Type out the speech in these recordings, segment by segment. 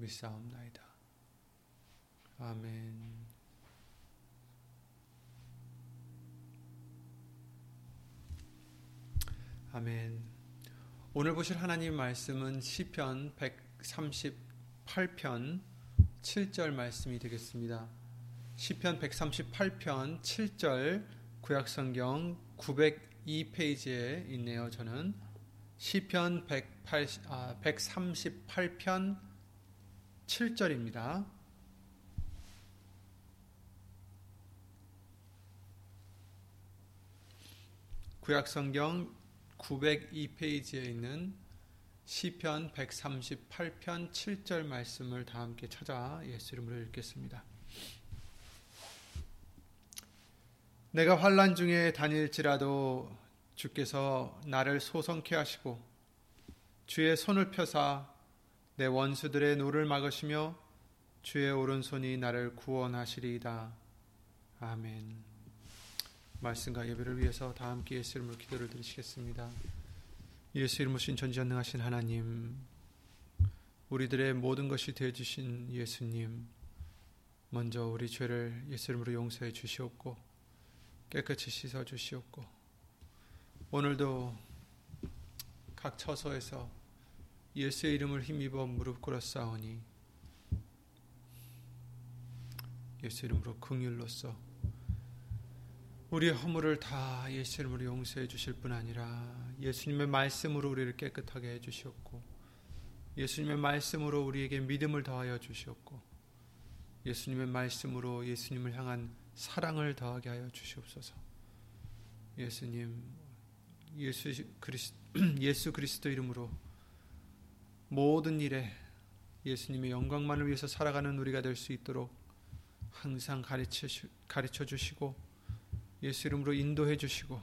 믿사옵나이다. 아멘. 아멘. 오늘 보실 하나님 말씀은 시편 138편 7절 말씀이 되겠습니다. 시편 138편 7절 구약성경 902페이지에 있네요. 저는 시편 108, 아, 138편 7절입니다. 구약 성경 902페이지에 있는 시편 138편 7절 말씀을 다 함께 찾아 예수 이름으로 읽겠습니다. 내가 환란 중에 다닐지라도 주께서 나를 소성케 하시고 주의 손을 펴사 내 원수들의 노를 막으시며 주의 오른손이 나를 구원하시리이다. 아멘. 말씀과 예배를 위해서 다 함께 예수 이름으로 기도를 드리시겠습니다. 예수 이름으로 신 전지전능하신 하나님, 우리들의 모든 것이 되어 주신 예수님, 먼저 우리 죄를 예수 이름으로 용서해 주시옵고 깨끗이 씻어 주시옵고 오늘도 각 처소에서 예수의 이름을 힘입어 무릎 꿇어 싸우니 예수 이름으로 긍휼로써 우리의 허물을 다 예수 이름으로 용서해 주실 뿐 아니라 예수님의 말씀으로 우리를 깨끗하게 해 주시옵고 예수님의 말씀으로 우리에게 믿음을 더하여 주시옵고 예수님의 말씀으로 예수님을 향한 사랑을 더하게 하여 주시옵소서. 예수님 예수 그리스 예수 그리스도 이름으로 모든 일에 예수님의 영광만을 위해서 살아가는 우리가 될 수 있도록 항상 가르쳐, 주시고 예수 이름으로 인도해 주시고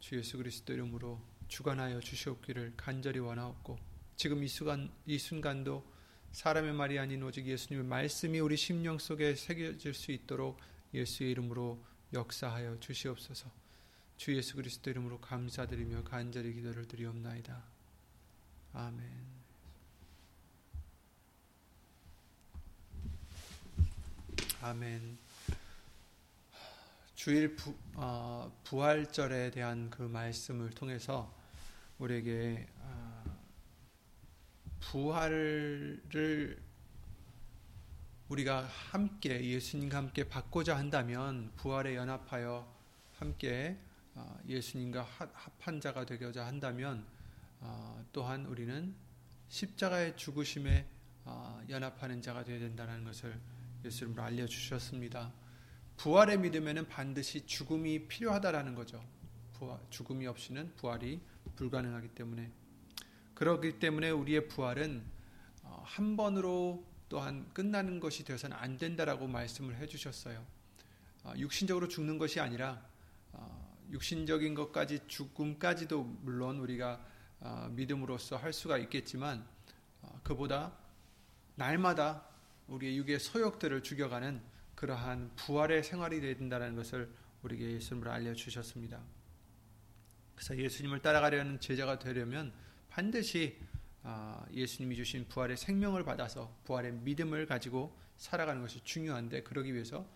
주 예수 그리스도 이름으로 주관하여 주시옵기를 간절히 원하옵고 지금 이 순간 이 순간도 사람의 말이 아닌 오직 예수님의 말씀이 우리 심령 속에 새겨질 수 있도록 예수의 이름으로 역사하여 주시옵소서. 주 예수 그리스도 이름으로 감사드리며 간절히 기도를 드리옵나이다. 아멘. 아멘. 주일 부, 어, 부활절에 대한 그 말씀을 통해서 우리에게 어, 부활을 우리가 함께 예수님과 함께 받고자 한다면 부활에 연합하여 함께 어, 예수님과 합한 자가 되고자 한다면 어, 또한 우리는 십자가의 죽으심에 어, 연합하는 자가 되어야 된다는 것을 예수님으로 알려주셨습니다. 부활의 믿음에는 반드시 죽음이 필요하다라는 거죠. 죽음이 없이는 부활이 불가능하기 때문에 그렇기 때문에 우리의 부활은 한 번으로 또한 끝나는 것이 되어서는 안 된다라고 말씀을 해주셨어요. 육신적으로 죽는 것이 아니라 육신적인 것까지 죽음까지도 물론 우리가 믿음으로써 할 수가 있겠지만 그보다 날마다 우리의 육의 소욕들을 죽여가는 그러한 부활의 생활이 되야 된다는 것을 우리에게 예수님으로 알려주셨습니다. 그래서 예수님을 따라가려는 제자가 되려면 반드시 예수님이 주신 부활의 생명을 받아서 부활의 믿음을 가지고 살아가는 것이 중요한데 그러기 위해서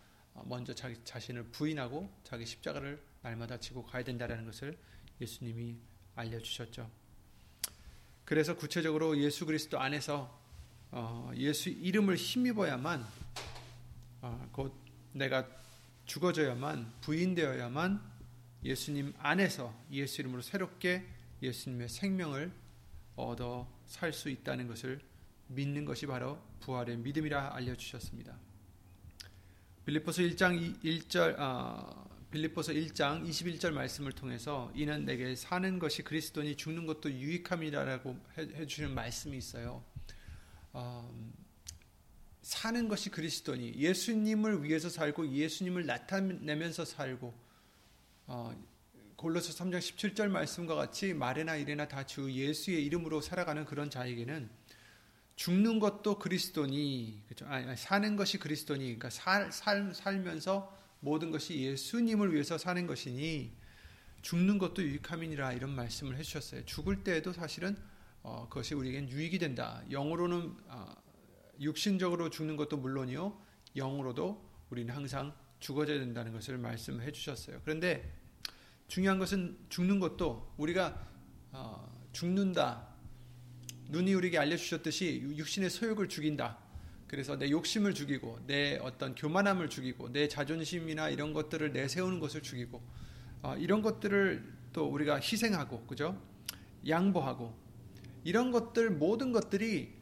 먼저 자기 자신을 부인하고 자기 십자가를 날마다 지고 가야 된다는 것을 예수님이 알려주셨죠. 그래서 구체적으로 예수 그리스도 안에서 어, 예수 이름을 힘입어야만 어, 곧 내가 죽어져야만 부인되어야만 예수님 안에서 예수 이름으로 새롭게 예수님의 생명을 얻어 살 수 있다는 것을 믿는 것이 바로 부활의 믿음이라 알려주셨습니다. 빌립보서 1장 1절 아, 빌립보서 1장 21절 말씀을 통해서 이는 내게 사는 것이 그리스도니 죽는 것도 유익함이라고 해주시는 말씀이 있어요. 어, 사는 것이 그리스도니 예수님을 위해서 살고 예수님을 나타내면서 살고 어, 골로새 3장 17절 말씀과 같이 말이나 일이나 다 주 예수의 이름으로 살아가는 그런 자에게는 죽는 것도 그리스도니 그렇죠? 아니, 사는 것이 그리스도니 그러니까 살, 살, 살면서 모든 것이 예수님을 위해서 사는 것이니 죽는 것도 유익함이니라 이런 말씀을 해주셨어요. 죽을 때에도 사실은 어, 그것이 우리에겐 유익이 된다. 영으로는 어, 육신적으로 죽는 것도 물론이요 영으로도 우리는 항상 죽어져야 된다는 것을 말씀해 주셨어요. 그런데 중요한 것은 죽는 것도 우리가 어, 죽는다. 눈이 우리에게 알려주셨듯이 육신의 소욕을 죽인다. 그래서 내 욕심을 죽이고 내 어떤 교만함을 죽이고 내 자존심이나 이런 것들을 내세우는 것을 죽이고 어, 이런 것들을 또 우리가 희생하고 그죠? 양보하고 이런 것들 모든 것들이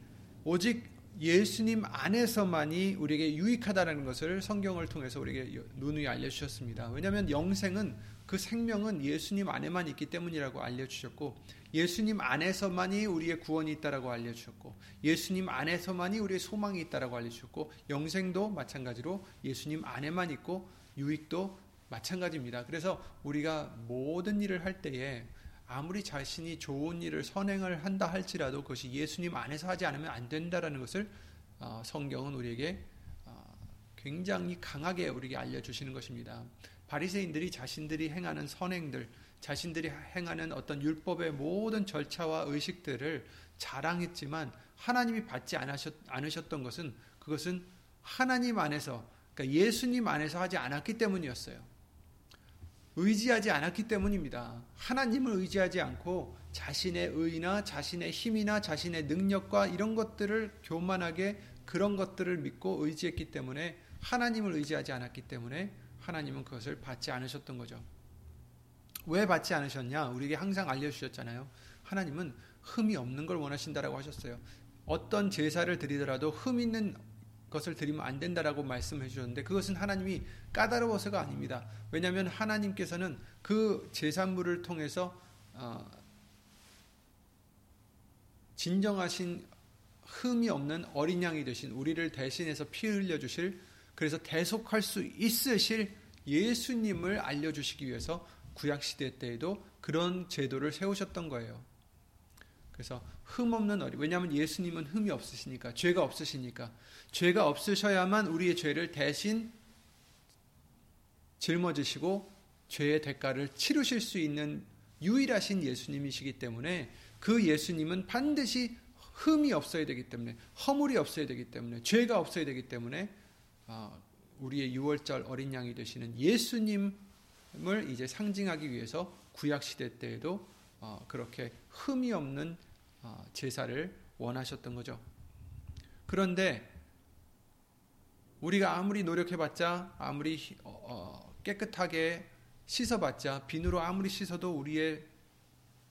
오직 예수님 안에서만이 우리에게 유익하다는 것을 성경을 통해서 우리에게 누누이 알려주셨습니다. 왜냐하면 영생은 그 생명은 예수님 안에만 있기 때문이라고 알려주셨고 예수님 안에서만이 우리의 구원이 있다라고 알려주셨고 예수님 안에서만이 우리의 소망이 있다라고 알려주셨고 영생도 마찬가지로 예수님 안에만 있고 유익도 마찬가지입니다. 그래서 우리가 모든 일을 할 때에 아무리 자신이 좋은 일을 선행을 한다 할지라도 그것이 예수님 안에서 하지 않으면 안 된다라는 것을 어, 성경은 우리에게 어, 굉장히 강하게 우리에게 알려주시는 것입니다. 바리새인들이 자신들이 행하는 선행들, 자신들이 행하는 어떤 율법의 모든 절차와 의식들을 자랑했지만 하나님이 받지 않으셨 던 것은 그것은 하나님 안에서 그러니까 예수님 안에서 하지 않았기 때문이었어요. 의지하지 않았기 때문입니다. 하나님을 의지하지 않고 자신의 의나 자신의 힘이나 자신의 능력과 이런 것들을 교만하게 그런 것들을 믿고 의지했기 때문에 하나님을 의지하지 않았기 때문에 하나님은 그것을 받지 않으셨던 거죠. 왜 받지 않으셨냐? 우리에게 항상 알려주셨잖아요. 하나님은 흠이 없는 걸 원하신다라고 하셨어요. 어떤 제사를 드리더라도 흠 있는 것을 드리면 안 된다라고 말씀해 주셨는데 그것은 하나님이 까다로워서가 아닙니다. 왜냐하면 하나님께서는 그 제산물을 통해서 어, 진정하신 흠이 없는 어린 양이 되신 우리를 대신해서 피 흘려 주실 그래서 대속할 수 있으실 예수님을 알려주시기 위해서 구약시대 때에도 그런 제도를 세우셨던 거예요. 그래서 흠 없는 어리 왜냐하면 예수님은 흠이 없으시니까 죄가 없으시니까 죄가 없으셔야만 우리의 죄를 대신 짊어지시고 죄의 대가를 치르실 수 있는 유일하신 예수님이시기 때문에 그 예수님은 반드시 흠이 없어야 되기 때문에 허물이 없어야 되기 때문에 죄가 없어야 되기 때문에 어, 우리의 유월절 어린 양이 되시는 예수님을 이제 상징하기 위해서 구약 시대 때에도 어, 그렇게 흠이 없는 어, 제사를 원하셨던 거죠. 그런데 우리가 아무리 노력해봤자 아무리 깨끗하게 씻어봤자 비누로 아무리 씻어도 우리의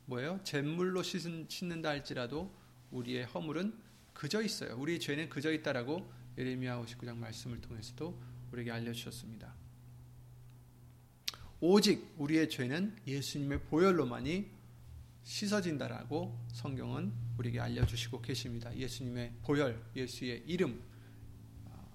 뭐예요? 잿물로 씻는다 할지라도 우리의 허물은 그저 있어요. 우리의 죄는 그저 있다라고 예레미야 59장 말씀을 통해서도 우리에게 알려주셨습니다. 오직 우리의 죄는 예수님의 보혈로만이 씻어진다라고 성경은 우리에게 알려주시고 계십니다. 예수님의 보혈, 예수의 이름, 아,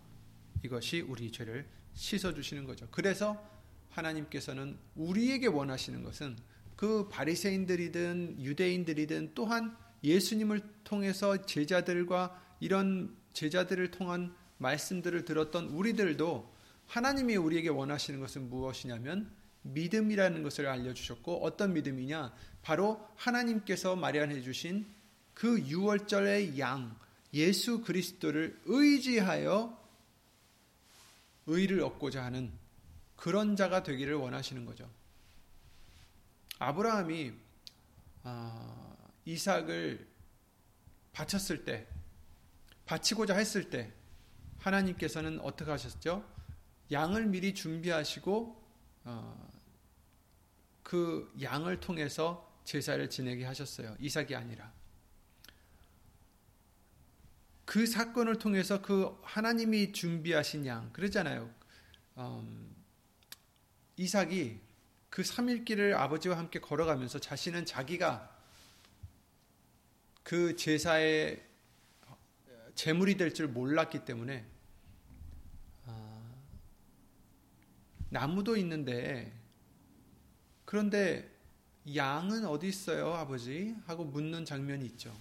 이것이 우리 죄를 씻어주시는 거죠. 그래서 하나님께서는 우리에게 원하시는 것은 그 바리새인들이든 유대인들이든 또한 예수님을 통해서 제자들과 이런 제자들을 통한 말씀들을 들었던 우리들도 하나님이 우리에게 원하시는 것은 무엇이냐면 믿음이라는 것을 알려주셨고 어떤 믿음이냐 바로 하나님께서 마련해 주신 그 유월절의 양 예수 그리스도를 의지하여 의를 얻고자 하는 그런 자가 되기를 원하시는 거죠. 아브라함이 아, 이삭을 바쳤을 때 바치고자 했을 때 하나님께서는 어떻게 하셨죠? 양을 미리 준비하시고 어, 그 양을 통해서 제사를 지내게 하셨어요. 이삭이 아니라. 그 사건을 통해서 그 하나님이 준비하신 양, 그러잖아요. 음, 이삭이 그 3일 길을 아버지와 함께 걸어가면서 자신은 자기가 그 제사의 제물이 될 줄 몰랐기 때문에 아, 나무도 있는데 그런데 양은 어디 있어요, 아버지? 하고 묻는 장면이 있죠.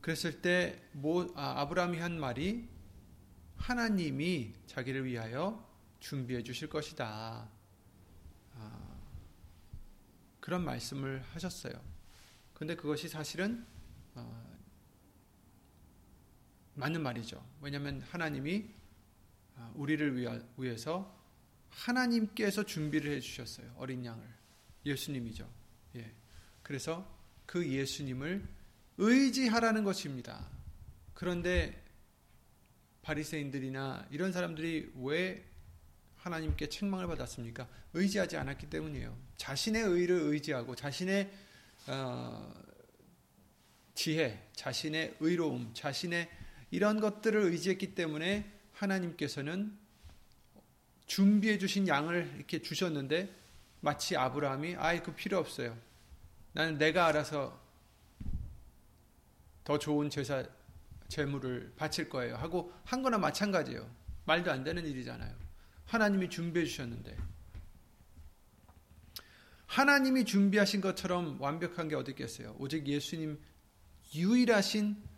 그랬을 때 모, 아, 아브라함이 한 말이 하나님이 자기를 위하여 준비해 주실 것이다. 아, 그런 말씀을 하셨어요. 근데 그것이 사실은 어, 맞는 말이죠. 왜냐하면 하나님이 아, 우리를 위해서 하나님께서 준비를 해주셨어요. 어린 양을 예수님이죠. 예. 그래서 그 예수님을 의지하라는 것입니다. 그런데 바리새인들이나 이런 사람들이 왜 하나님께 책망을 받았습니까? 의지하지 않았기 때문이에요. 자신의 의를 의지하고 자신의 어, 지혜, 자신의 의로움, 자신의 이런 것들을 의지했기 때문에 하나님께서는 준비해 주신 양을 이렇게 주셨는데 마치 아브라함이 아이 그 필요 없어요. 나는 내가 알아서 더 좋은 제사 제물을 바칠 거예요 하고 한 거나 마찬가지예요. 말도 안 되는 일이잖아요. 하나님이 준비해 주셨는데 하나님이 준비하신 것처럼 완벽한 게 어디 있겠어요? 오직 예수님 유일하신 어,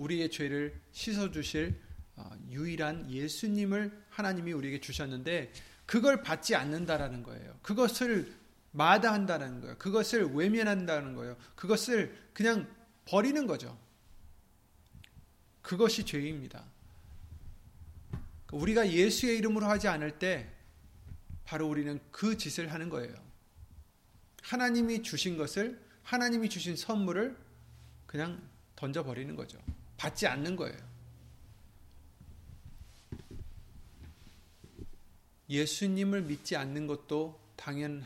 우리의 죄를 씻어 주실 어, 유일한 예수님을 하나님이 우리에게 주셨는데 그걸 받지 않는다라는 거예요. 그것을 마다한다는 거예요. 그것을 외면한다는 거예요. 그것을 그냥 버리는 거죠. 그것이 죄입니다. 우리가 예수의 이름으로 하지 않을 때 바로 우리는 그 짓을 하는 거예요. 하나님이 주신 것을 하나님이 주신 선물을 그냥 던져버리는 거죠. 받지 않는 거예요. 예수님을 믿지 않는 것도 당연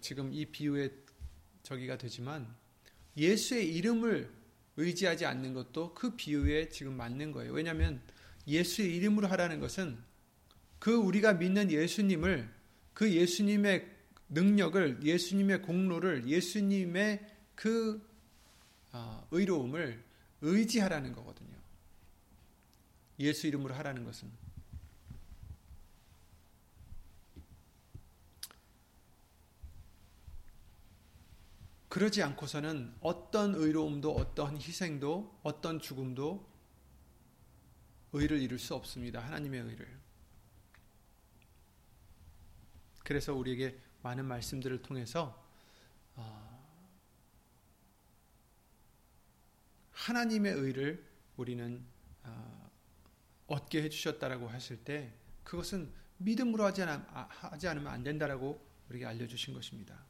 지금 이 비유의 저기가 되지만 예수의 이름을 의지하지 않는 것도 그 비유에 지금 맞는 거예요. 왜냐하면 예수의 이름으로 하라는 것은 그 우리가 믿는 예수님을 그 예수님의 능력을 예수님의 공로를 예수님의 그 아, 의로움을 의지하라는 거거든요. 예수 이름으로 하라는 것은 그러지 않고서는 어떤 의로움도 어떤 희생도 어떤 죽음도 의를 이룰 수 없습니다. 하나님의 의를. 그래서 우리에게 많은 말씀들을 통해서 어, 하나님의 의를 우리는 어, 얻게 해주셨다라고 하실 때 그것은 믿음으로 하지 않으면 안 된다라고 우리에게 알려주신 것입니다.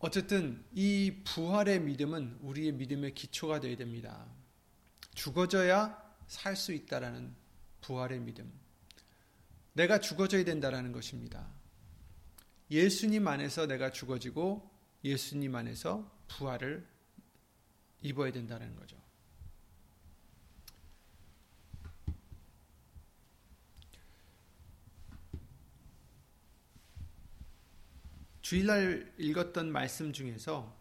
어쨌든 이 부활의 믿음은 우리의 믿음의 기초가 되어야 됩니다. 죽어져야 살 수 있다라는 부활의 믿음. 내가 죽어져야 된다라는 것입니다. 예수님 안에서 내가 죽어지고 예수님 안에서 부활을 입어야 된다는 거죠. 주일날 읽었던 말씀 중에서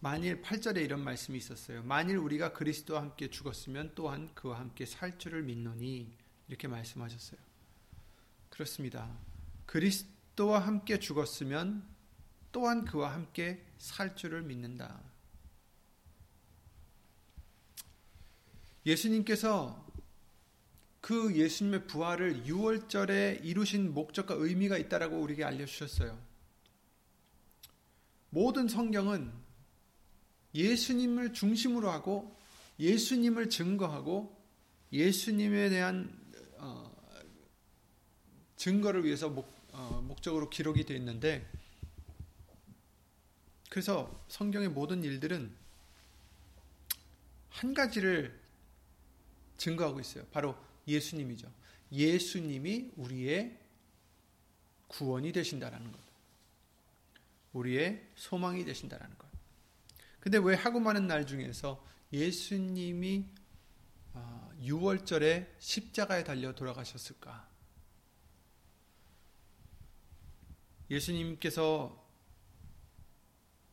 만일 8절에 이런 말씀이 있었어요. 만일 우리가 그리스도와 함께 죽었으면 또한 그와 함께 살 줄을 믿노니 이렇게 말씀하셨어요. 그렇습니다. 그리스도와 함께 죽었으면 또한 그와 함께 살 줄을 믿는다. 예수님께서 그 예수님의 부활을 6월절에 이루신 목적과 의미가 있다라고 우리에게 알려주셨어요. 모든 성경은 예수님을 중심으로 하고 예수님을 증거하고 예수님에 대한 어, 증거를 위해서 목, 어, 목적으로 기록이 되어 있는데 그래서 성경의 모든 일들은 한 가지를 증거하고 있어요. 바로 예수님이죠. 예수님이 우리의 구원이 되신다라는 것. 우리의 소망이 되신다라는 것. 근데 왜 하고 많은 날 중에서 예수님이 6월절에 아, 십자가에 달려 돌아가셨을까? 예수님께서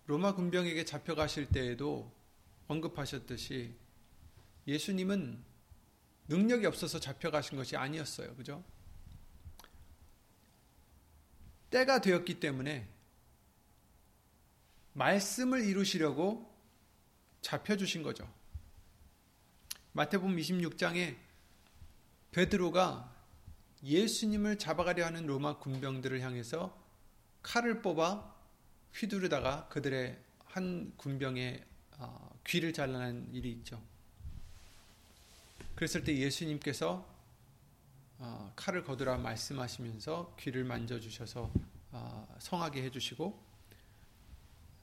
로마 군병에게 잡혀가실 때에도 언급하셨듯이 예수님은 능력이 없어서 잡혀가신 것이 아니었어요. 그죠? 때가 되었기 때문에 말씀을 이루시려고 잡혀주신 거죠. 마태복음 26장에 베드로가 예수님을 잡아가려 하는 로마 군병들을 향해서 칼을 뽑아 휘두르다가 그들의 한 군병의 어, 귀를 잘라낸 일이 있죠. 그랬을 때 예수님께서 어, 칼을 거두라 말씀하시면서 귀를 만져주셔서 어, 성하게 해주시고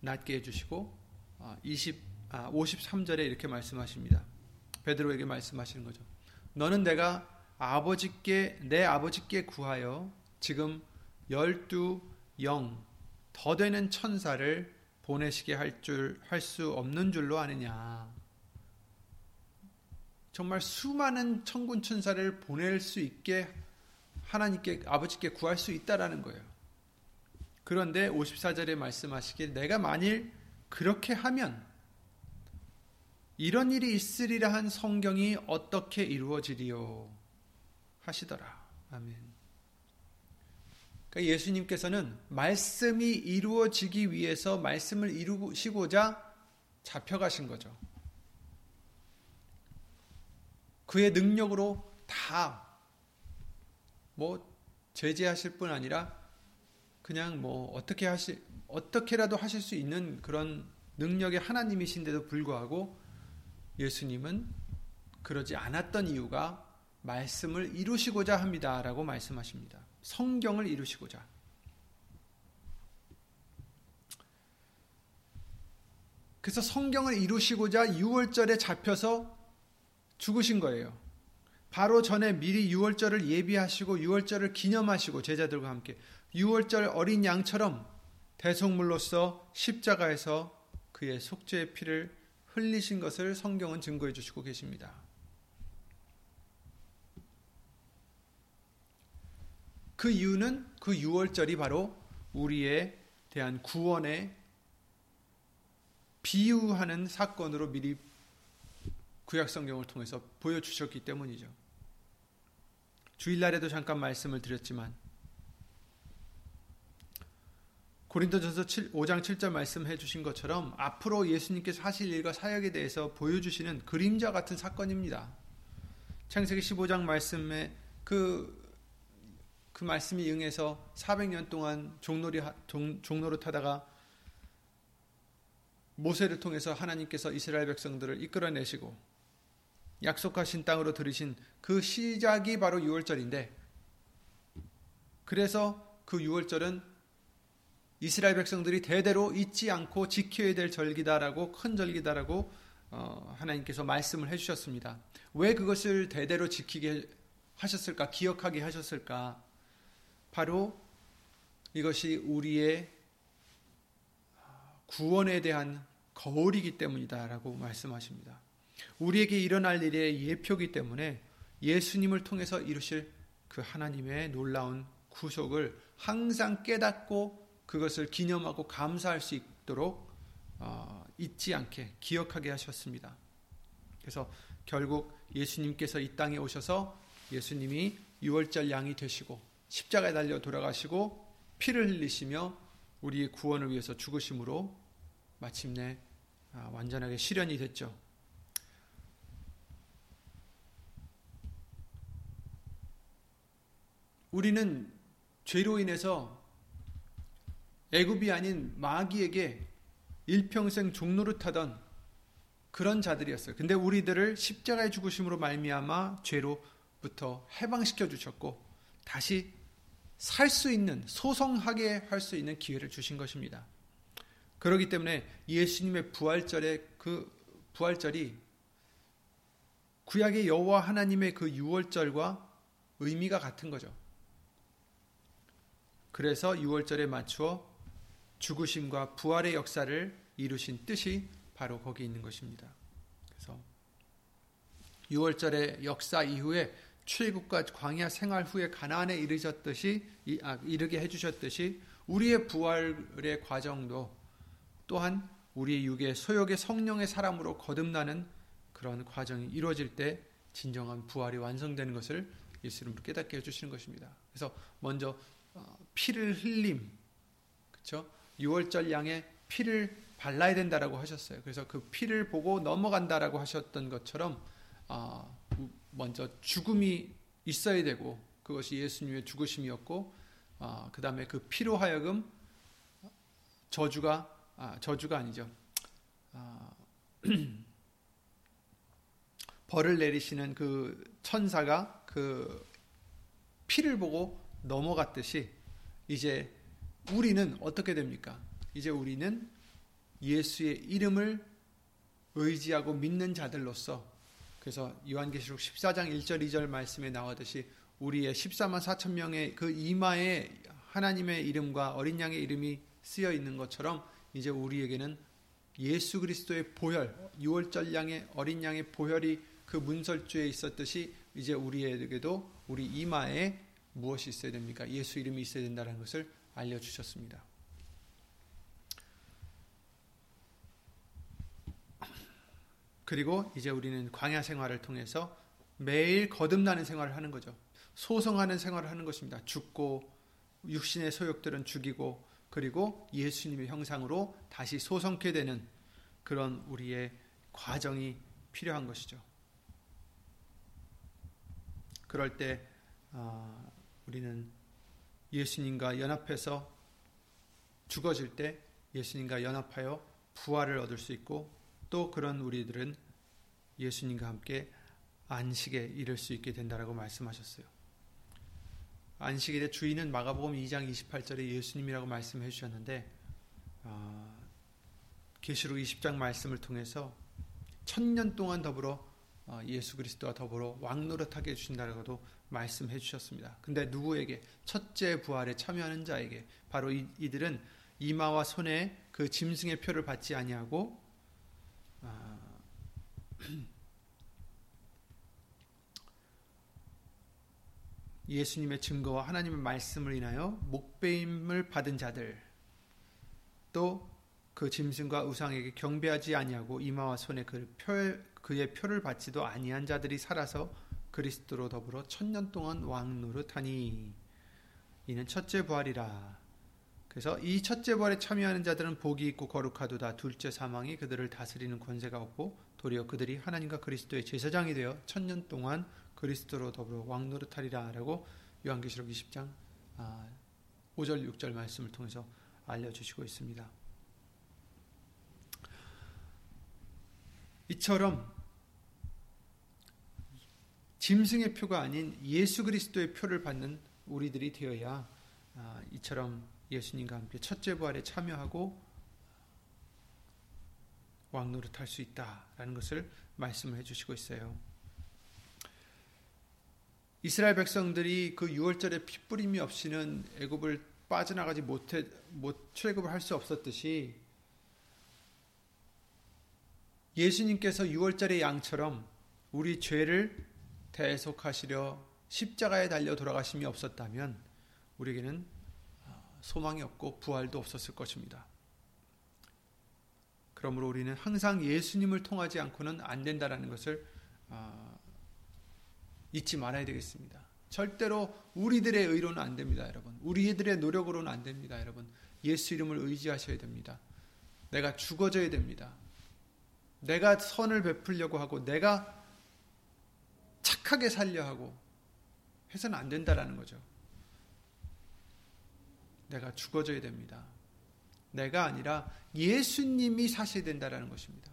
낫게 해주시고 20, 아, 53절에 이렇게 말씀하십니다. 베드로에게 말씀하시는 거죠. 너는 내가 아버지께 내 아버지께 구하여 지금 열두 영 더 되는 천사를 보내시게 할 줄 할 수 없는 줄로 아느냐. 정말 수많은 천군 천사를 보낼 수 있게 하나님께 아버지께 구할 수 있다라는 거예요. 그런데 54절에 말씀하시길 내가 만일 그렇게 하면 이런 일이 있으리라 한 성경이 어떻게 이루어지리요 하시더라. 아멘. 그러니까 예수님께서는 말씀이 이루어지기 위해서 말씀을 이루시고자 잡혀가신 거죠. 그의 능력으로 다 뭐 제재하실 뿐 아니라 그냥 뭐 어떻게 하시 어떻게라도 하실 수 있는 그런 능력의 하나님이신데도 불구하고 예수님은 그러지 않았던 이유가 말씀을 이루시고자 합니다라고 말씀하십니다. 성경을 이루시고자. 그래서 성경을 이루시고자 6월절에 잡혀서 죽으신 거예요. 바로 전에 미리 6월절을 예비하시고 6월절을 기념하시고 제자들과 함께 6월절 어린 양처럼 대속물로서 십자가에서 그의 속죄의 피를 흘리신 것을 성경은 증거해 주시고 계십니다. 그 이유는 그 6월절이 바로 우리에 대한 구원에 비유하는 사건으로 미리 구약 성경을 통해서 보여주셨기 때문이죠. 주일날에도 잠깐 말씀을 드렸지만 고린도전서 5장 7절 말씀해 주신 것처럼 앞으로 예수님께서 하실 일과 사역에 대해서 보여주시는 그림자 같은 사건입니다. 창세기 15장 말씀에 그, 그 말씀이 응해서 400년 동안 종놀이, 종, 종노릇 하다가 모세를 통해서 하나님께서 이스라엘 백성들을 이끌어내시고 약속하신 땅으로 들으신 그 시작이 바로 6월절인데 그래서 그 6월절은 이스라엘 백성들이 대대로 잊지 않고 지켜야 될 절기다라고 큰 절기다라고 어, 하나님께서 말씀을 해주셨습니다. 왜 그것을 대대로 지키게 하셨을까? 기억하게 하셨을까? 바로 이것이 우리의 구원에 대한 거울이기 때문이다라고 말씀하십니다. 우리에게 일어날 일의 예표기 때문에 예수님을 통해서 이루실 그 하나님의 놀라운 구속을 항상 깨닫고 그것을 기념하고 감사할 수 있도록 어, 잊지 않게 기억하게 하셨습니다. 그래서 결국 예수님께서 이 땅에 오셔서 예수님이 유월절 양이 되시고 십자가에 달려 돌아가시고 피를 흘리시며 우리의 구원을 위해서 죽으심으로 마침내 아, 완전하게 실현이 됐죠. 우리는 죄로 인해서 애굽이 아닌 마귀에게 일평생 종노릇하던 그런 자들이었어요. 근데 우리들을 십자가의 죽으심으로 말미암아 죄로부터 해방시켜 주셨고 다시 살 수 있는 소성하게 할 수 있는 기회를 주신 것입니다. 그렇기 때문에 예수님의 부활절의 그 부활절이 구약의 여호와 하나님의 그 유월절과 의미가 같은 거죠. 그래서 6월절에 맞추어 죽으심과 부활의 역사를 이루신 뜻이 바로 거기 있는 것입니다. 그래서 6월절의 역사 이후에 출국과 광야 생활 후에 가나안에 이르셨듯이 아, 이르게 해주셨듯이 우리의 부활의 과정도 또한 우리의 육의 소욕의 성령의 사람으로 거듭나는 그런 과정이 이루어질 때 진정한 부활이 완성되는 것을 예수님으로 깨닫게 해주시는 것입니다. 그래서 먼저 어, 피를 흘림, 그렇죠? 6월절 양에 피를 발라야 된다라고 하셨어요. 그래서 그 피를 보고 넘어간다라고 하셨던 것처럼 어, 먼저 죽음이 있어야 되고 그것이 예수님의 죽으심이었고 어, 그 다음에 그 피로 하여금 저주가 아, 저주가 아니죠. 벌을 내리시는 그 천사가 그 피를 보고 넘어갔듯이 이제 우리는 어떻게 됩니까? 이제 우리는 예수의 이름을 의지하고 믿는 자들로서 그래서 요한계시록 14장 1절 2절 말씀에 나오듯이 우리의 14만 4천 명의 그 이마에 하나님의 이름과 어린 양의 이름이 쓰여 있는 것처럼 이제 우리에게는 예수 그리스도의 보혈, 6월절 양의 어린 양의 보혈이 그 문설주에 있었듯이 이제 우리에게도 우리 이마에 무엇이 있어야 됩니까? 예수 이름이 있어야 된다는 것을 알려주셨습니다. 그리고 이제 우리는 광야 생활을 통해서 매일 거듭나는 생활을 하는 거죠. 소성하는 생활을 하는 것입니다. 죽고 육신의 소욕들은 죽이고 그리고 예수님의 형상으로 다시 소성케 되는 그런 우리의 과정이 필요한 것이죠. 그럴 때 어, 우리는 예수님과 연합해서 죽어질 때 예수님과 연합하여 부활을 얻을 수 있고 또 그런 우리들은 예수님과 함께 안식에 이를 수 있게 된다라고 말씀하셨어요. 안식일의 주인은 마가복음 2장 28절에 예수님이라고 말씀해 주셨는데 어, 계시록 20장 말씀을 통해서 천년 동안 더불어 어, 예수 그리스도와 더불어 왕노릇하게 해주신다라고도 말씀해 주셨습니다. 근데 누구에게? 첫째 부활에 참여하는 자에게 바로 이, 이들은 이마와 손에 그 짐승의 표를 받지 아니하고 아, 예수님의 증거와 하나님의 말씀을 인하여 목배임을 받은 자들 또 그 짐승과 우상에게 경배하지 아니하고 이마와 손에 그 표, 그의 표를 받지도 아니한 자들이 살아서 그리스도로 더불어 천년 동안 왕 노릇하니 이는 첫째 부활이라. 그래서 이 첫째 부활에 참여하는 자들은 복이 있고 거룩하도다. 둘째 사망이 그들을 다스리는 권세가 없고 도리어 그들이 하나님과 그리스도의 제사장이 되어 천년 동안 그리스도로 더불어 왕 노릇하리라라고 요한계시록 20장 5절 아, 6절 말씀을 통해서 알려주시고 있습니다. 이처럼 짐승의 표가 아닌 예수 그리스도의 표를 받는 우리들이 되어야 아, 이처럼 예수님과 함께 첫째 부활에 참여하고 왕노릇 할수 있다라는 것을 말씀을 해주시고 있어요. 이스라엘 백성들이 그 6월절에 핏부림이 없이는 애굽을 빠져나가지 못해 못 출애굽을 할 수 없었듯이 예수님께서 6월절의 양처럼 우리 죄를 대속하시려 십자가에 달려 돌아가심이 없었다면 우리에게는 어, 소망이 없고 부활도 없었을 것입니다. 그러므로 우리는 항상 예수님을 통하지 않고는 안 된다라는 것을 어, 잊지 말아야 되겠습니다. 절대로 우리들의 의로는 안 됩니다, 여러분. 우리들의 노력으로는 안 됩니다, 여러분. 예수 이름을 의지하셔야 됩니다. 내가 죽어져야 됩니다. 내가 선을 베풀려고 하고 내가 착하게 살려 하고 해서는 안 된다라는 거죠. 내가 죽어져야 됩니다. 내가 아니라 예수님이 사셔야 된다라는 것입니다.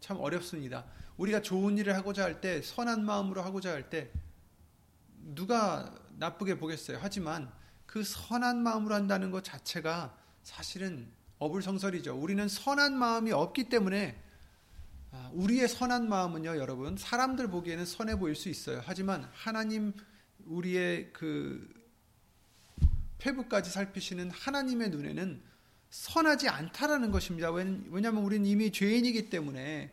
참 어렵습니다. 우리가 좋은 일을 하고자 할 때, 선한 마음으로 하고자 할 때, 누가 나쁘게 보겠어요. 하지만 그 선한 마음으로 한다는 것 자체가 사실은 어불성설이죠. 우리는 선한 마음이 없기 때문에 아, 우리의 선한 마음은요, 여러분, 사람들 보기에는 선해 보일 수 있어요. 하지만 하나님 우리의 그 폐부까지 살피시는 하나님의 눈에는 선하지 않다라는 것입니다. 왜냐하면 우리는 이미 죄인이기 때문에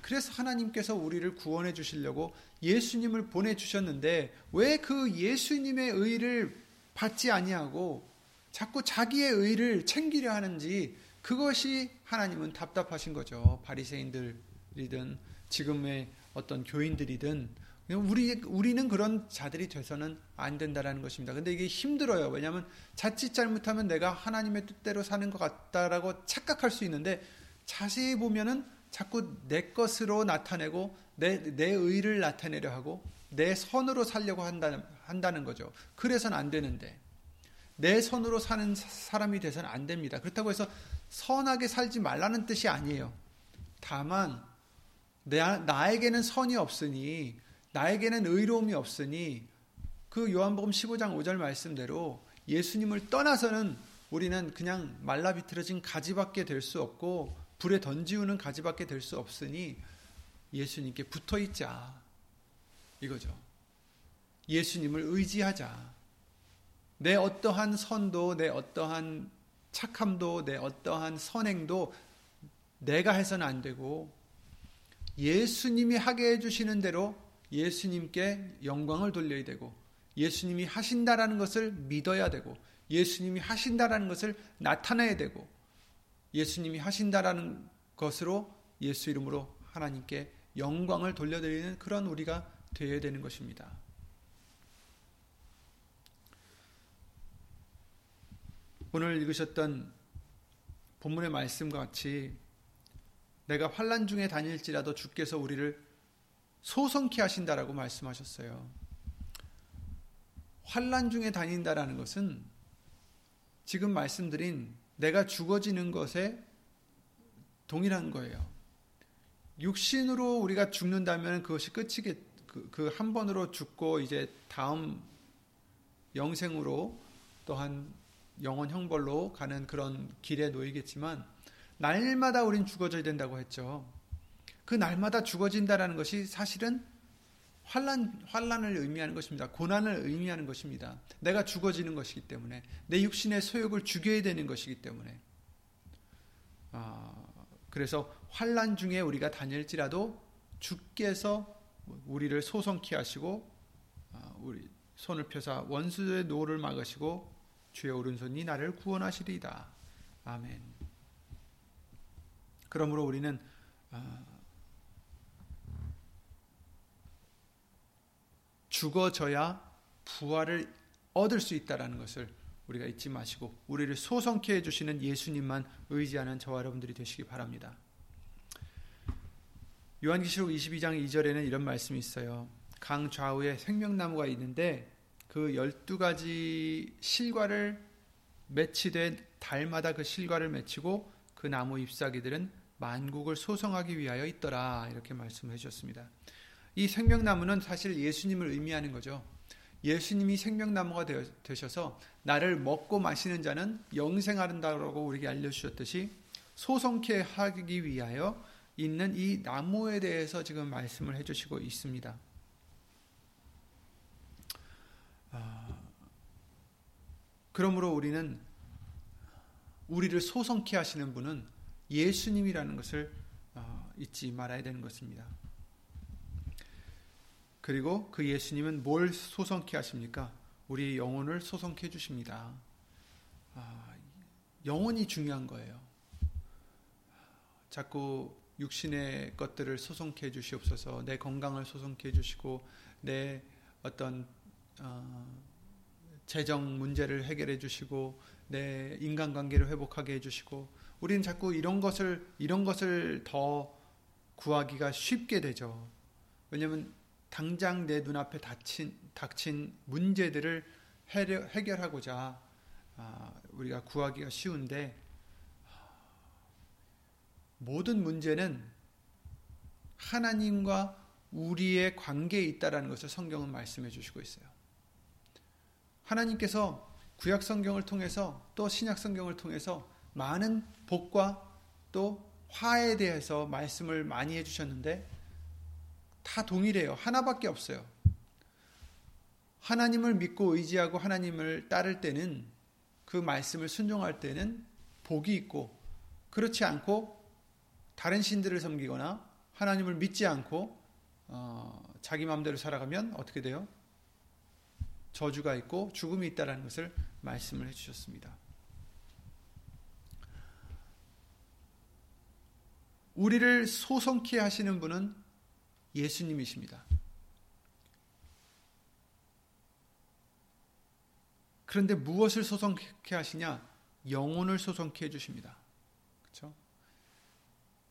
그래서 하나님께서 우리를 구원해 주시려고 예수님을 보내 주셨는데 왜 그 예수님의 의를 받지 아니하고 자꾸 자기의 의를 챙기려 하는지 그것이 하나님은 답답하신 거죠. 바리새인들이든 지금의 어떤 교인들이든 우리 우리는 그런 자들이 돼서는 안 된다라는 것입니다. 근데 이게 힘들어요. 왜냐하면 자칫 잘못하면 내가 하나님의 뜻대로 사는 것 같다라고 착각할 수 있는데 자세히 보면은 자꾸 내 것으로 나타내고 내, 내 의를 나타내려 하고 내 선으로 살려고 한다는, 한다는 거죠. 그래서는 안 되는데 내 선으로 사는 사람이 돼서는 안 됩니다. 그렇다고 해서 선하게 살지 말라는 뜻이 아니에요. 다만 내, 나에게는 선이 없으니 나에게는 의로움이 없으니 그 요한복음 15장 5절 말씀대로 예수님을 떠나서는 우리는 그냥 말라 비틀어진 가지밖에 될 수 없고 불에 던지우는 가지밖에 될 수 없으니 예수님께 붙어 있자. 이거죠. 예수님을 의지하자. 내 어떠한 선도, 내 어떠한 착함도, 내 어떠한 선행도 내가 해서는 안 되고 예수님이 하게 해주시는 대로 예수님께 영광을 돌려야 되고 예수님이 하신다라는 것을 믿어야 되고 예수님이 하신다라는 것을 나타내야 되고 예수님이 하신다라는 것으로 예수 이름으로 하나님께 영광을 돌려드리는 그런 우리가 되어야 되는 것입니다. 오늘 읽으셨던 본문의 말씀과 같이 내가 환란 중에 다닐지라도 주께서 우리를 소성케 하신다라고 말씀하셨어요. 환란 중에 다닌다라는 것은 지금 말씀드린 내가 죽어지는 것에 동일한 거예요. 육신으로 우리가 죽는다면 그것이 끝이겠 그한 그 번으로 죽고 이제 다음 영생으로 또한 영원 형벌로 가는 그런 길에 놓이겠지만 날마다 우린 죽어져야 된다고 했죠. 그 날마다 죽어진다라는 것이 사실은 환란 환란을 의미하는 것입니다. 고난을 의미하는 것입니다. 내가 죽어지는 것이기 때문에 내 육신의 소욕을 죽여야 되는 것이기 때문에 아, 그래서 환란 중에 우리가 다닐지라도 주께서 우리를 소성케 하시고 아, 우리 손을 펴사 원수의 노를 막으시고 주의 오른손이 나를 구원하시리이다. 아멘. 그러므로 우리는 아, 죽어져야 부활을 얻을 수 있다라는 것을 우리가 잊지 마시고 우리를 소성케 해 주시는 예수님만 의지하는 저와 여러분들이 되시기 바랍니다. 요한기시록 22장 2절에는 이런 말씀이 있어요. 강 좌우에 생명나무가 있는데 그 12가지 실과를 맺히되 달마다 그 실과를 맺히고 그 나무 잎사귀들은 만국을 소성하기 위하여 있더라 이렇게 말씀해 주셨습니다. 이 생명나무는 사실 예수님을 의미하는 거죠. 예수님이 생명나무가 되셔서 나를 먹고 마시는 자는 영생하른다고 우리에게 알려주셨듯이 소성케 하기 위하여 있는 이 나무에 대해서 지금 말씀을 해주시고 있습니다. 아, 그러므로 우리는 우리를 소성케 하시는 분은 예수님이라는 것을 어, 잊지 말아야 되는 것입니다. 그리고 그 예수님은 뭘 소성케 하십니까? 우리 영혼을 소성케 해주십니다. 아, 영혼이 중요한 거예요. 자꾸 육신의 것들을 소성케 해주시옵소서, 내 건강을 소성케 해주시고, 내 어떤 어, 재정 문제를 해결해 주시고, 내 인간관계를 회복하게 해주시고, 우리는 자꾸 이런 것을 이런 것을 더 구하기가 쉽게 되죠. 왜냐하면 당장 내 눈앞에 닥친, 닥친 문제들을 해결하고자 아, 우리가 구하기가 쉬운데 모든 문제는 하나님과 우리의 관계에 있다라는 것을 성경은 말씀해 주시고 있어요. 하나님께서 구약 성경을 통해서 또 신약 성경을 통해서 많은 복과 또 화에 대해서 말씀을 많이 해 주셨는데 다 동일해요. 하나밖에 없어요. 하나님을 믿고 의지하고 하나님을 따를 때는 그 말씀을 순종할 때는 복이 있고 그렇지 않고 다른 신들을 섬기거나 하나님을 믿지 않고 어, 자기 마음대로 살아가면 어떻게 돼요? 저주가 있고 죽음이 있다라는 것을 말씀을 해주셨습니다. 우리를 소성케 하시는 분은 예수님이십니다. 그런데 무엇을 소성케 하시냐? 영혼을 소성케 해 주십니다. 그렇죠?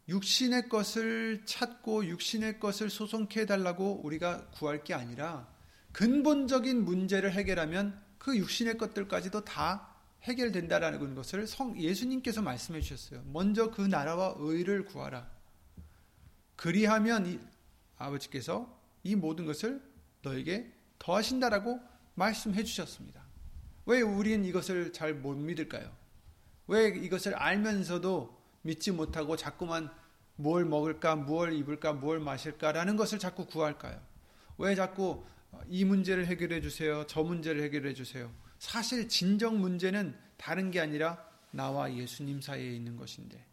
육신의 것을 찾고 육신의 것을 소성케 해 달라고 우리가 구할 게 아니라 근본적인 문제를 해결하면 그 육신의 것들까지도 다 해결된다라는 것을 성 예수님께서 말씀해 주셨어요. 먼저 그 나라와 의를 구하라. 그리하면 이, 아버지께서 이 모든 것을 너에게 더하신다라고 말씀해 주셨습니다. 왜 우리는 이것을 잘 못 믿을까요? 왜 이것을 알면서도 믿지 못하고 자꾸만 뭘 먹을까, 무엇 입을까, 무엇 마실까라는 것을 자꾸 구할까요? 왜 자꾸 이 문제를 해결해 주세요, 저 문제를 해결해 주세요. 사실 진정 문제는 다른 게 아니라 나와 예수님 사이에 있는 것인데,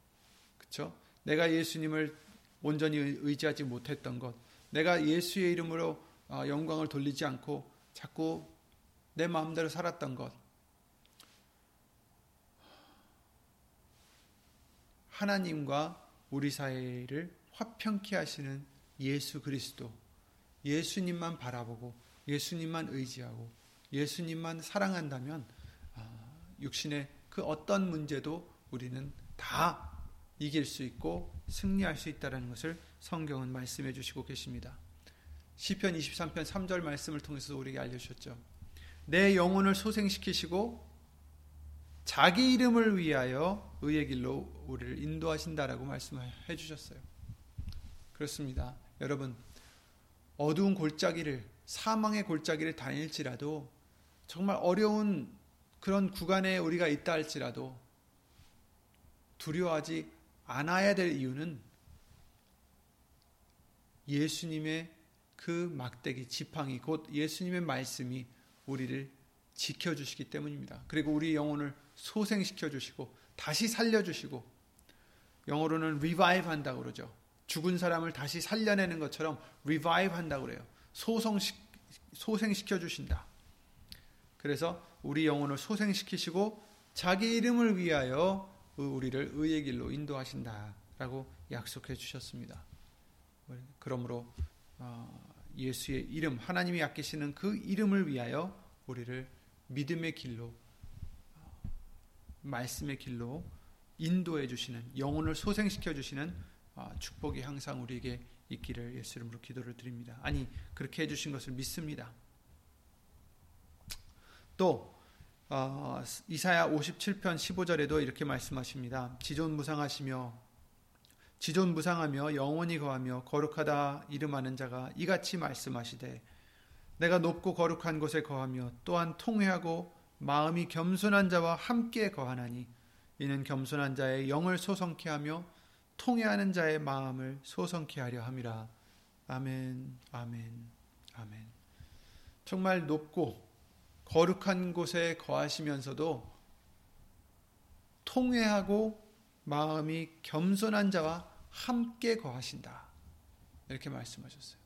그렇죠? 내가 예수님을 온전히 의지하지 못했던 것, 내가 예수의 이름으로 어, 영광을 돌리지 않고 자꾸 내 마음대로 살았던 것, 하나님과 우리 사이를 화평케 하시는 예수 그리스도, 예수님만 바라보고 예수님만 의지하고 예수님만 사랑한다면 아, 육신의 그 어떤 문제도 우리는 다 이길 수 있고 승리할 수 있다는 것을 성경은 말씀해 주시고 계십니다. 시편 23편 3절 말씀을 통해서 우리에게 알려주셨죠. 내 영혼을 소생시키시고 자기 이름을 위하여 의의 길로 우리를 인도하신다라고 말씀해 주셨어요. 그렇습니다. 여러분 어두운 골짜기를 사망의 골짜기를 다닐지라도 정말 어려운 그런 구간에 우리가 있다 할지라도 두려워하지 않아야 될 이유는 예수님의 그 막대기 지팡이 곧 예수님의 말씀이 우리를 지켜 주시기 때문입니다. 그리고 우리 영혼을 소생시켜 주시고 다시 살려 주시고 영어로는 revive 한다고 그러죠. 죽은 사람을 다시 살려내는 것처럼 revive 한다고 그래요. 소성시, 소생시켜 주신다. 그래서 우리 영혼을 소생시키시고 자기 이름을 위하여 우리를 의의 길로 인도하신다라고 약속해 주셨습니다. 그러므로 어, 예수의 이름, 하나님이 아끼시는 그 이름을 위하여 우리를 믿음의 길로, 어, 말씀의 길로 인도해 주시는, 영혼을 소생시켜 주시는 어, 축복이 항상 우리에게 있기를 예수 이름으로 기도를 드립니다. 아니, 그렇게 해주신 것을 믿습니다. 또, 어, 이사야 57편 15절에도 이렇게 말씀하십니다. 지존 무상하시며 지존 무상하며 영원히 거하며 거룩하다 이름하는 자가 이같이 말씀하시되 내가 높고 거룩한 곳에 거하며 또한 통회하고 마음이 겸손한 자와 함께 거하나니 이는 겸손한 자의 영을 소성케 하며 통회하는 자의 마음을 소성케 하려 함이라. 아멘, 아멘, 아멘. 정말 높고 거룩한 곳에 거하시면서도 통회하고 마음이 겸손한 자와 함께 거하신다. 이렇게 말씀하셨어요.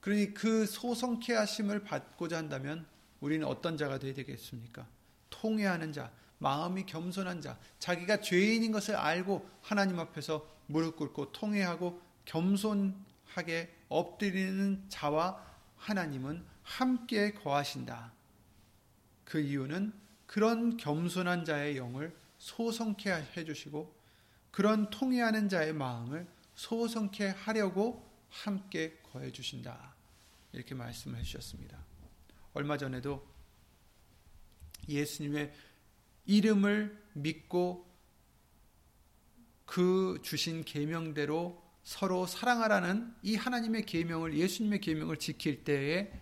그러니 그 소성케 하심을 받고자 한다면 우리는 어떤 자가 되어야 되겠습니까? 통회하는 자, 마음이 겸손한 자, 자기가 죄인인 것을 알고 하나님 앞에서 무릎 꿇고 통회하고 겸손하게 엎드리는 자와 하나님은 함께 거하신다. 그 이유는 그런 겸손한 자의 영을 소성케 해주시고 그런 통해하는 자의 마음을 소성케 하려고 함께 거해 주신다. 이렇게 말씀을 해주셨습니다. 얼마 전에도 예수님의 이름을 믿고 그 주신 계명대로 서로 사랑하라는 이 하나님의 계명을 예수님의 계명을 지킬 때에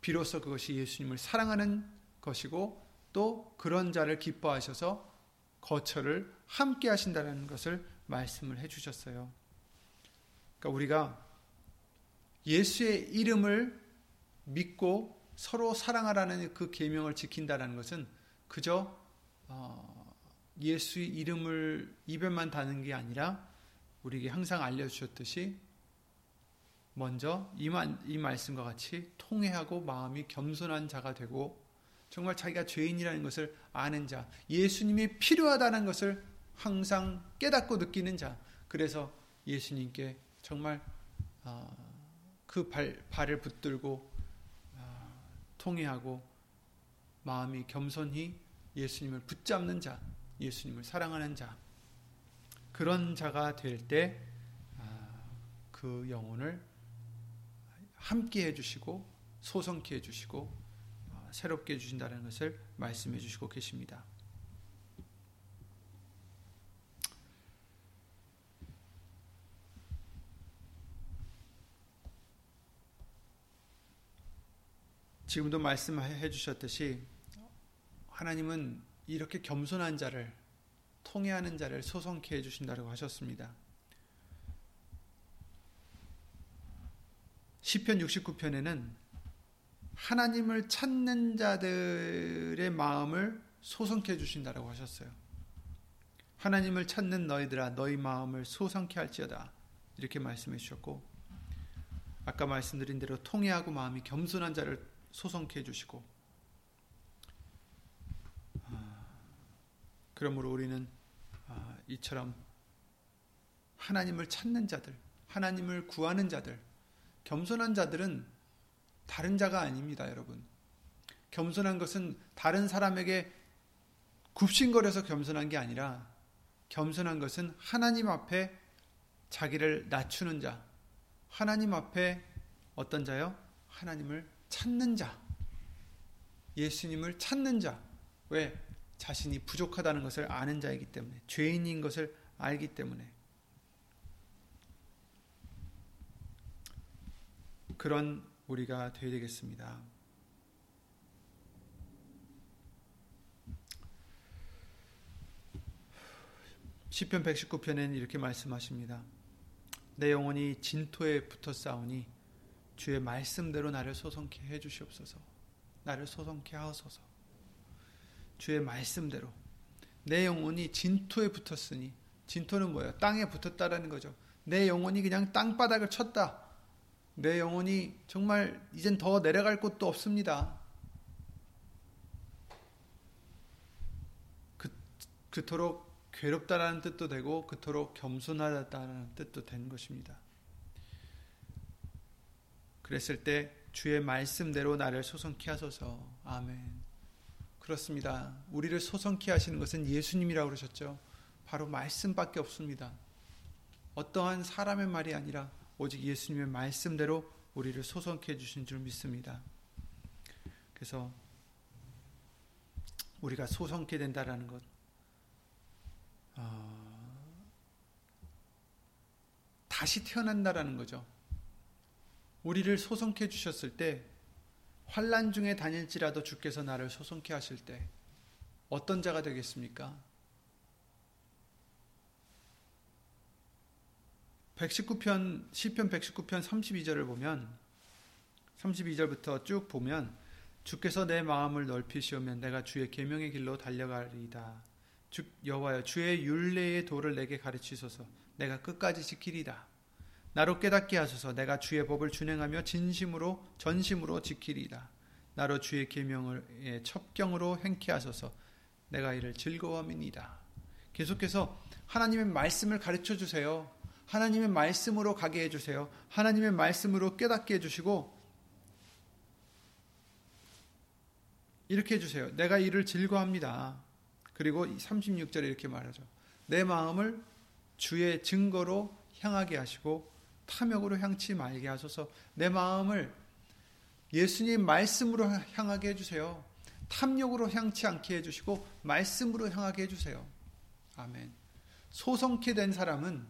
비로소 그것이 예수님을 사랑하는 것이고 또 그런 자를 기뻐하셔서 거처를 함께 하신다는 것을 말씀을 해 주셨어요. 그러니까 우리가 예수의 이름을 믿고 서로 사랑하라는 그 계명을 지킨다는 것은 그저 어, 예수의 이름을 입에만 다는 게 아니라 우리에게 항상 알려주셨듯이 먼저 이, 말, 이 말씀과 같이 통회하고 마음이 겸손한 자가 되고 정말 자기가 죄인이라는 것을 아는 자, 예수님이 필요하다는 것을 항상 깨닫고 느끼는 자. 그래서 예수님께 정말 어, 그 발, 발을 붙들고 어, 통회하고 마음이 겸손히 예수님을 붙잡는 자, 예수님을 사랑하는 자, 그런 자가 될 때그 아, 영혼을 함께 해주시고 소성케 해주시고 아, 새롭게 해주신다는 것을 말씀해 주시고 계십니다. 지금도 말씀해 주셨듯이 하나님은 이렇게 겸손한 자를 통해하는 자를 소성케 해 주신다고 하셨습니다. 시편 69편에는 하나님을 찾는 자들의 마음을 소성케 해 주신다고 하셨어요. 하나님을 찾는 너희들아 너희 마음을 소성케 할지어다 이렇게 말씀해 주셨고 아까 말씀드린 대로 통해하고 마음이 겸손한 자를 소성케 해 주시고 그러므로 우리는 아, 이처럼 하나님을 찾는 자들, 하나님을 구하는 자들, 겸손한 자들은 다른 자가 아닙니다, 여러분. 겸손한 것은 다른 사람에게 굽신거려서 겸손한 게 아니라 겸손한 것은 하나님 앞에 자기를 낮추는 자, 하나님 앞에 어떤 자요? 하나님을 찾는 자, 예수님을 찾는 자. 왜? 자신이 부족하다는 것을 아는 자이기 때문에 죄인인 것을 알기 때문에 그런 우리가 되어야 되겠습니다. 시편 119편에는 이렇게 말씀하십니다. 내 영혼이 진토에 붙어 싸우니 주의 말씀대로 나를 소성케 해 주시옵소서. 나를 소성케 하옵소서. 주의 말씀대로 내 영혼이 진토에 붙었으니 진토는 뭐예요? 땅에 붙었다라는 거죠. 내 영혼이 그냥 땅바닥을 쳤다. 내 영혼이 정말 이젠 더 내려갈 곳도 없습니다. 그, 그토록 괴롭다라는 뜻도 되고 그토록 겸손하다라는 뜻도 된 것입니다. 그랬을 때 주의 말씀대로 나를 소성케 하소서. 아멘. 그렇습니다. 우리를 소성케 하시는 것은 예수님이라고 그러셨죠. 바로 말씀밖에 없습니다. 어떠한 사람의 말이 아니라 오직 예수님의 말씀대로 우리를 소성케 해 주신 줄 믿습니다. 그래서 우리가 소성케 된다라는 것, 어, 다시 태어난다라는 거죠. 우리를 소성케 주셨을 때 환란 중에 다닐지라도 주께서 나를 소송케 하실 때 어떤 자가 되겠습니까? 119편 시편 119편 32절을 보면 32절부터 쭉 보면 주께서 내 마음을 넓히시오면 내가 주의 계명의 길로 달려가리이다. 주 여호와여 주의 율례의 도를 내게 가르치소서 내가 끝까지 지키리다. 나로 깨닫게 하소서 내가 주의 법을 준행하며 진심으로 전심으로 지키리이다. 나로 주의 계명을 예, 첩경으로 행케 하소서 내가 이를 즐거워함이니다. 계속해서 하나님의 말씀을 가르쳐 주세요. 하나님의 말씀으로 가게 해 주세요. 하나님의 말씀으로 깨닫게 해 주시고 이렇게 해 주세요. 내가 이를 즐거합니다. 그리고 36절에 이렇게 말하죠. 내 마음을 주의 증거로 향하게 하시고 탐욕으로 향치 말게 하소서 내 마음을 예수님 말씀으로 향하게 해주세요. 탐욕으로 향치 않게 해주시고 말씀으로 향하게 해주세요. 아멘. 소성케 된 사람은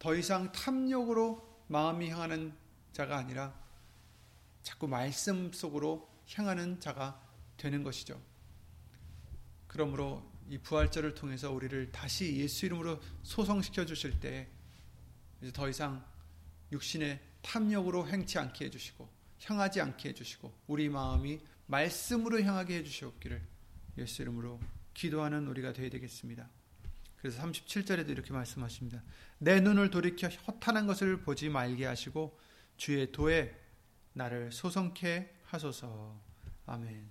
더 이상 탐욕으로 마음이 향하는 자가 아니라 자꾸 말씀 속으로 향하는 자가 되는 것이죠. 그러므로 이 부활절을 통해서 우리를 다시 예수 이름으로 소성시켜 주실 때 이제 더 이상 육신의 탐욕으로 행치 않게 해주시고 향하지 않게 해주시고 우리 마음이 말씀으로 향하게 해주시옵기를 예수 이름으로 기도하는 우리가 되어야 되겠습니다. 그래서 37절에도 이렇게 말씀하십니다. 내 눈을 돌이켜 허탄한 것을 보지 말게 하시고 주의 도에 나를 소성케 하소서. 아멘.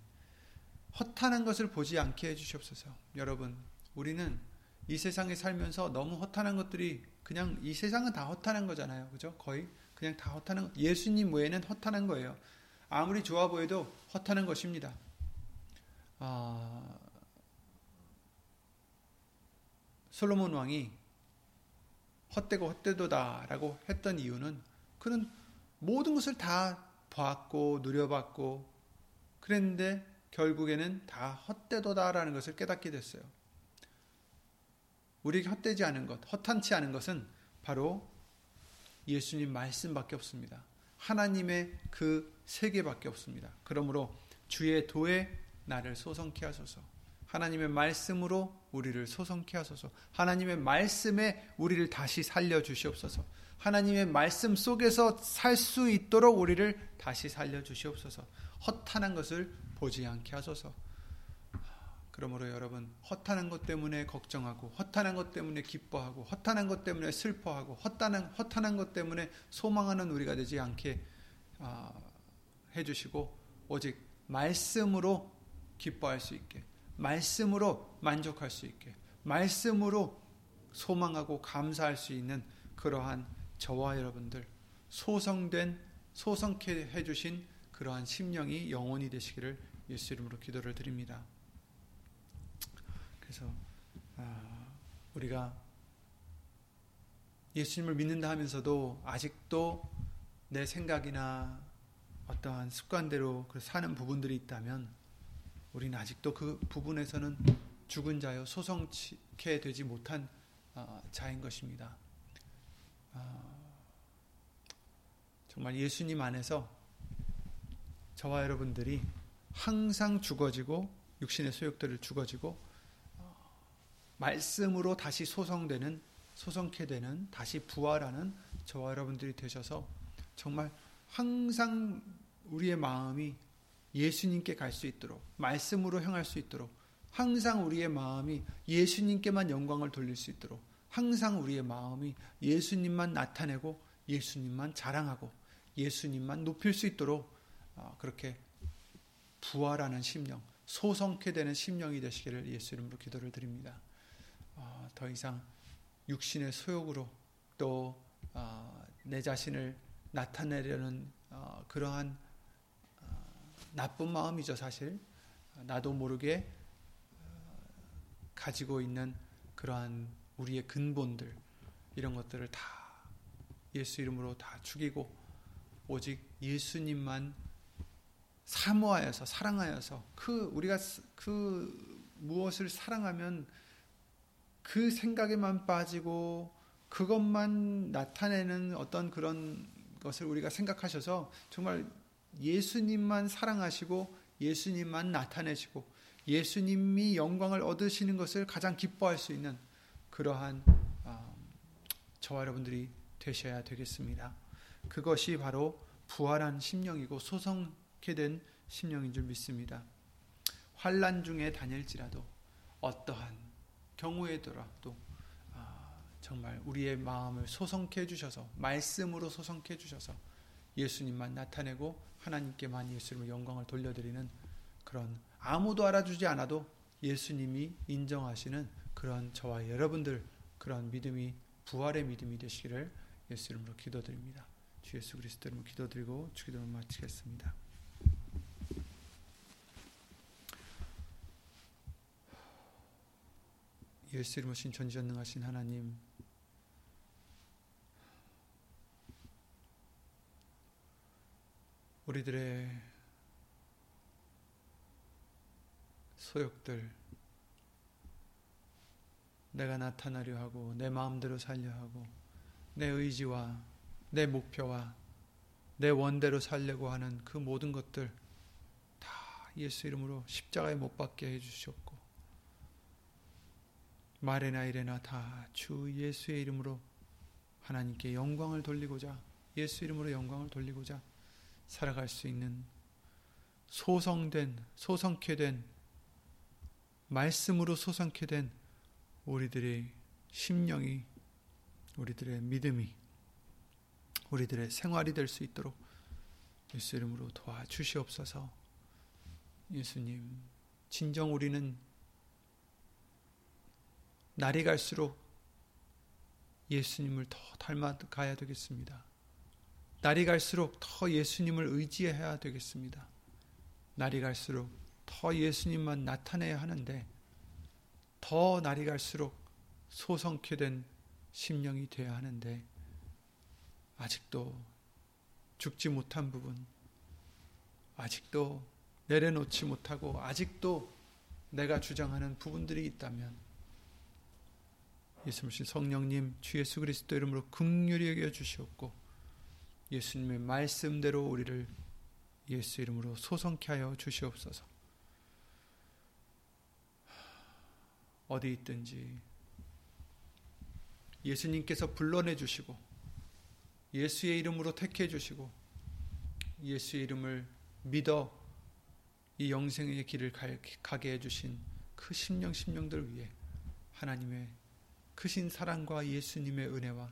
허탄한 것을 보지 않게 해 주시옵소서. 여러분, 우리는 이 세상에 살면서 너무 허탄한 것들이 그냥 이 세상은 다 허탄한 거잖아요. 그죠? 거의 그냥 다 허탄한 예수님 외에는 허탄한 거예요. 아무리 좋아 보여도 허탄한 것입니다. 아, 솔로몬 왕이 헛되고 헛되도다라고 했던 이유는 그는 모든 것을 다 봤고 누려봤고 그랬는데 결국에는 다 헛되도다라는 것을 깨닫게 됐어요. 우리에게 헛되지 않은 것, 허탄치 않은 것은 바로 예수님 말씀밖에 없습니다. 하나님의 그 세계밖에 없습니다. 그러므로 주의 도에 나를 소성케 하소서. 하나님의 말씀으로 우리를 소성케 하소서. 하나님의 말씀에 우리를 다시 살려 주시옵소서. 하나님의 말씀 속에서 살 수 있도록 우리를 다시 살려 주시옵소서. 허탄한 것을 보지 않게 하소서. 그러므로 여러분 허탄한 것 때문에 걱정하고 허탄한 것 때문에 기뻐하고 허탄한 것 때문에 슬퍼하고 허탄한 허탄한 것 때문에 소망하는 우리가 되지 않게 아, 해주시고 오직 말씀으로 기뻐할 수 있게 말씀으로 만족할 수 있게 말씀으로 소망하고 감사할 수 있는 그러한 저와 여러분들 소성된 소성케 해주신 그러한 심령이 영원히 되시기를 예수 이름으로 기도를 드립니다. 그래서 아, 우리가 예수님을 믿는다 하면서도 아직도 내 생각이나 어떠한 습관대로 사는 부분들이 있다면 우리는 아직도 그 부분에서는 죽은 자여 소성케 되지 못한 아, 자인 것입니다. 아, 정말 예수님 안에서 저와 여러분들이 항상 죽어지고 육신의 소욕들을 죽어지고 말씀으로 다시 소성되는 소성케 되는 다시 부활하는 저와 여러분들이 되셔서 정말 항상 우리의 마음이 예수님께 갈 수 있도록 말씀으로 향할 수 있도록 항상 우리의 마음이 예수님께만 영광을 돌릴 수 있도록 항상 우리의 마음이 예수님만 나타내고 예수님만 자랑하고 예수님만 높일 수 있도록 아, 그렇게 부활하는 심령, 소성케 되는 심령이 되시기를 예수 이름으로 기도를 드립니다. 어, 더 이상 육신의 소욕으로 또내 어, 자신을 나타내려는 어, 그러한 나쁜 마음이죠 사실. 나도 모르게 가지고 있는 그러한 우리의 근본들 이런 것들을 다 예수 이름으로 다 죽이고 오직 예수님만 사모하여서 사랑하여서 그 우리가 그 무엇을 사랑하면 그 생각에만 빠지고 그것만 나타내는 어떤 그런 것을 우리가 생각하셔서 정말 예수님만 사랑하시고 예수님만 나타내시고 예수님이 영광을 얻으시는 것을 가장 기뻐할 수 있는 그러한 어, 저와 여러분들이 되셔야 되겠습니다. 그것이 바로 부활한 심령이고 소성케 된 심령인 줄 믿습니다. 환란 중에 다닐지라도 어떠한 경우에더라도 아, 정말 우리의 마음을 소성케 해주셔서 말씀으로 소성케 해주셔서 예수님만 나타내고 하나님께만 예수님의 영광을 돌려드리는 그런 아무도 알아주지 않아도 예수님이 인정하시는 그런 저와 여러분들 그런 믿음이 부활의 믿음이 되시기를 예수 이름으로 기도드립니다. 주 예수 그리스도 이름으로 기도드리고 주기도를 마치겠습니다. 예수 이름으로 신 전지전능하신 하나님 우리들의 소욕들 내가 나타나려 하고 내 마음대로 살려 하고 내 의지와 내 목표와 내 원대로 살려고 하는 그 모든 것들 다 예수 이름으로 십자가에 못 박게 해 주셨고 말이나 이래나 다 주 예수의 이름으로 하나님께 영광을 돌리고자 예수 이름으로 영광을 돌리고자 살아갈 수 있는 소성된 소성케 된 말씀으로 소성케 된 우리들의 심령이 우리들의 믿음이 우리들의 생활이 될 수 있도록 예수 이름으로 도와주시옵소서. 예수님, 진정 우리는 날이 갈수록 예수님을 더 닮아가야 되겠습니다. 날이 갈수록 더 예수님을 의지해야 되겠습니다. 날이 갈수록 더 예수님만 나타내야 하는데 더 날이 갈수록 소성케 된 심령이 되어야 하는데 아직도 죽지 못한 부분, 아직도 내려놓지 못하고 아직도 내가 주장하는 부분들이 있다면 예수님 성령님 주 예수 그리스도 이름으로 극률히 여겨 주시옵고 예수님의 말씀대로 우리를 예수 이름으로 소성케 하여 주시옵소서. 어디 있든지 예수님께서 불러내 주시고 예수의 이름으로 택해 주시고 예수의 이름을 믿어 이 영생의 길을 가게 해 주신 그 심령 심령들 위해 하나님의 크신 사랑과 예수님의 은혜와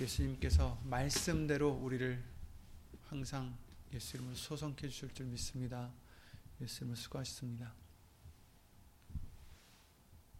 예수님께서 말씀대로 우리를 항상 예수 이름으로 소성해 주실 줄 믿습니다. 예수 이름으로 수고하셨습니다.